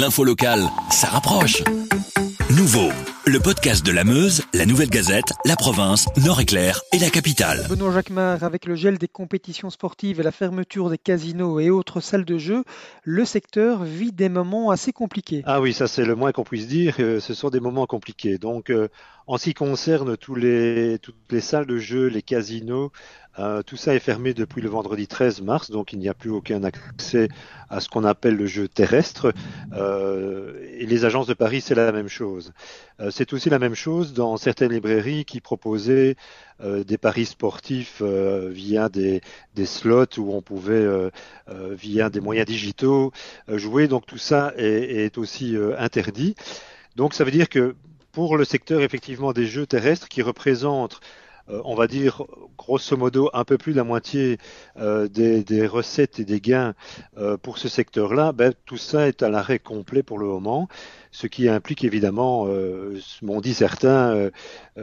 L'info locale, ça rapproche. Nouveau, le podcast de la Meuse, la Nouvelle Gazette, la province, Nord-Éclair et la capitale. Benoît Jacquemart, avec le gel des compétitions sportives et la fermeture des casinos et autres salles de jeu, le secteur vit des moments assez compliqués. Ah oui, ça c'est le moins qu'on puisse dire. Euh, ce sont des moments compliqués. Donc, euh, en ce qui concerne tous les, toutes les salles de jeu, les casinos, euh, tout ça est fermé depuis le vendredi 13 mars, donc il n'y a plus aucun accès à ce qu'on appelle le jeu terrestre. Euh, et les agences de Paris, c'est la même chose. Euh, c'est aussi la même chose dans certaines librairies qui proposaient des paris sportifs via des, slots où on pouvait, via des moyens digitaux, jouer. Donc tout ça est, est aussi interdit. Donc ça veut dire que pour le secteur effectivement des jeux terrestres qui représentent on va dire grosso modo un peu plus de la moitié euh, des, recettes et des gains euh, pour ce secteur-là, ben, tout ça est à l'arrêt complet pour le moment, ce qui implique évidemment, m'ont dit certains,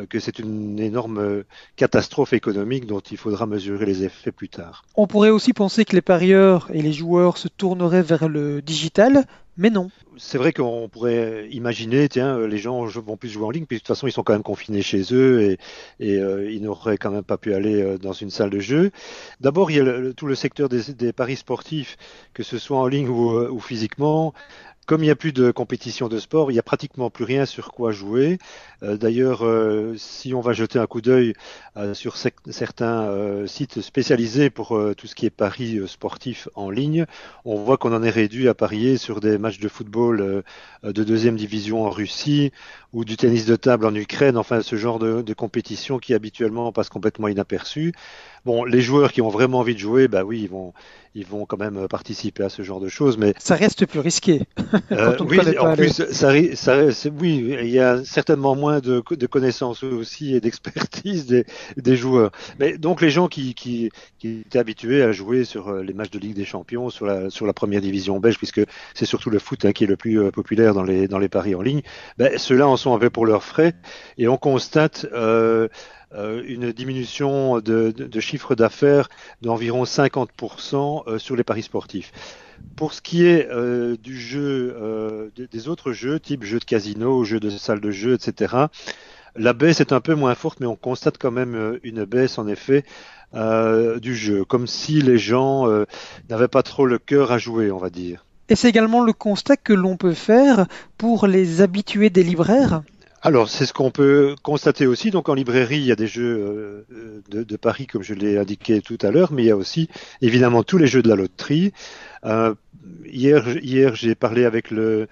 que c'est une énorme catastrophe économique dont il faudra mesurer les effets plus tard. On pourrait aussi penser que les parieurs et les joueurs se tourneraient vers le digital, mais non. C'est vrai qu'on pourrait imaginer, tiens, euh, les gens vont plus jouer en ligne, puis de toute façon, ils sont quand même confinés chez eux et, euh, ils n'auraient quand même pas pu aller euh, dans une salle de jeu. D'abord, il y a tout le secteur des, paris sportifs, que ce soit en ligne ou physiquement, comme il n'y a plus de compétition de sport, il n'y a pratiquement plus rien sur quoi jouer. Euh, d'ailleurs, euh, si on va jeter un coup d'œil euh, sur certains sites spécialisés pour tout ce qui est paris sportif en ligne, on voit qu'on en est réduit à parier sur des matchs de football de deuxième division en Russie ou du tennis de table en Ukraine, enfin ce genre de, compétition qui habituellement passe complètement inaperçu. Bon, les joueurs qui ont vraiment envie de jouer, bah oui, ils vont, ils vont quand même participer à ce genre de choses, mais ça reste plus risqué. Euh, oui, en plus, ça, ça, oui, il y a certainement moins de, de connaissances aussi et d'expertise des, des, joueurs. Mais donc les gens qui, qui, qui, étaient habitués à jouer sur euh, les matchs de Ligue des Champions, sur la, sur la première division belge, puisque c'est surtout le foot hein, qui est le plus euh, populaire dans les, dans les paris en ligne, ben, ceux-là en sont un peu pour leurs frais, et on constate euh, euh, une diminution de, de, chiffre d'affaires d'environ 50% euh, sur les paris sportifs. Pour ce qui est euh, du jeu, des autres jeux, type jeux de casino, jeux de salle de jeu, etc., la baisse est un peu moins forte, mais on constate quand même une baisse en effet du jeu, comme si les gens n'avaient pas trop le cœur à jouer, on va dire. Et c'est également le constat que l'on peut faire pour les habitués des libraires alors, c'est ce qu'on peut constater aussi. Donc, en librairie, il y a des jeux euh, de, Paris, comme je l'ai indiqué tout à l'heure, mais il y a aussi, évidemment, tous les jeux de la loterie. Euh, hier, j'ai parlé avec le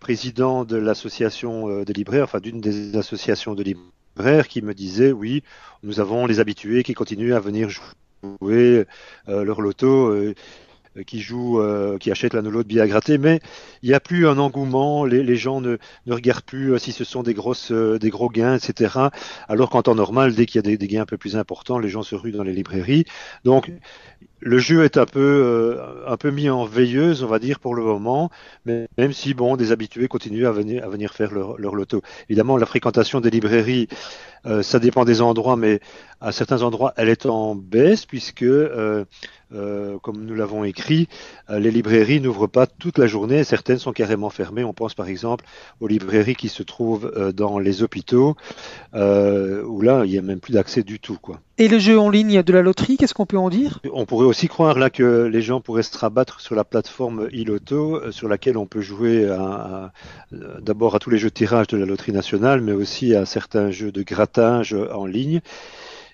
président de l'association euh, des libraires, enfin d'une des associations de libraires, qui me disait, oui, nous avons les habitués qui continuent à venir jouer leur loto. Qui jouent, euh, qui achètent l'anneau de billets à gratter, mais il n'y a plus un engouement, les, gens ne, regardent plus euh, si ce sont des grosses, des gros gains, etc. Alors qu'en temps normal, dès qu'il y a des, des, gains un peu plus importants, les gens se ruent dans les librairies. Donc le jeu est un peu, un peu mis en veilleuse, on va dire, pour le moment, mais même si, bon, des habitués continuent à venir, à venir faire leur, leur loto. Évidemment, la fréquentation des librairies, ça dépend des endroits, mais à certains endroits, elle est en baisse, puisque euh, comme nous l'avons écrit, euh, les librairies n'ouvrent pas toute la journée, certaines sont carrément fermées. On pense par exemple aux librairies qui se trouvent euh, dans les hôpitaux, où là, il n'y a même plus d'accès du tout. Quoi. Et le jeu en ligne de la loterie, qu'est-ce qu'on peut en dire? On pourrait aussi croire là que les gens pourraient se rabattre sur la plateforme iLoto, sur laquelle on peut jouer d'abord à tous les jeux de tirage de la loterie nationale, mais aussi à certains jeux de grattage en ligne.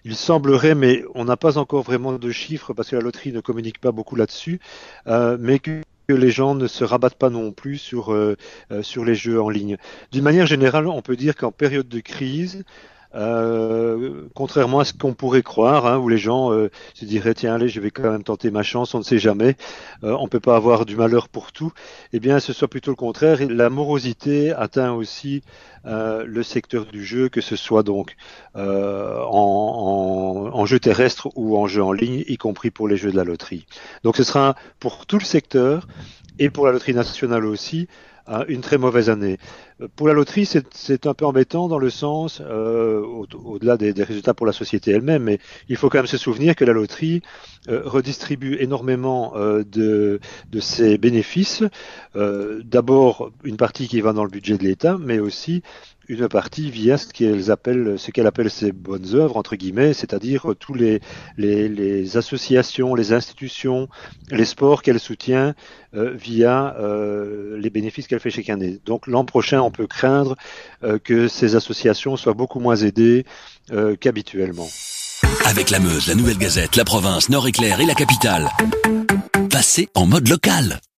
Il semblerait, mais on n'a pas encore vraiment de chiffres parce que la loterie ne communique pas beaucoup là-dessus, euh, mais que les gens ne se rabattent pas non plus euh, euh, sur les jeux en ligne. D'une manière générale, on peut dire qu'en période de crise, euh, contrairement à ce qu'on pourrait croire, hein, où les gens euh, se diraient tiens allez je vais quand même tenter ma chance, on ne sait jamais, euh, on peut pas avoir du malheur pour tout. Eh bien ce soit plutôt le contraire. La morosité atteint aussi le secteur du jeu, que ce soit donc en, en, en, jeu terrestre ou en jeu en ligne, y compris pour les jeux de la loterie. Donc ce sera pour tout le secteur et pour la loterie nationale aussi une très mauvaise année. Pour la loterie, c'est un peu embêtant dans le sens, euh, au-delà des, des, résultats pour la société elle-même, mais il faut quand même se souvenir que la loterie euh, redistribue énormément euh, de, de, ses bénéfices. Euh, d'abord, une partie qui va dans le budget de l'État, mais aussi une partie via ce qu'elle appelle, ce qu'elle appelle ses bonnes œuvres entre guillemets, c'est-à-dire tous les, les, les, associations, les institutions, les sports qu'elle soutient euh, via euh, les bénéfices qu'elle fait chaque année. Donc l'an prochain, on peut craindre euh, que ces associations soient beaucoup moins aidées euh, qu'habituellement. Avec la Meuse, la Nouvelle Gazette, la province, Nord-Éclair et la capitale, passez en mode local.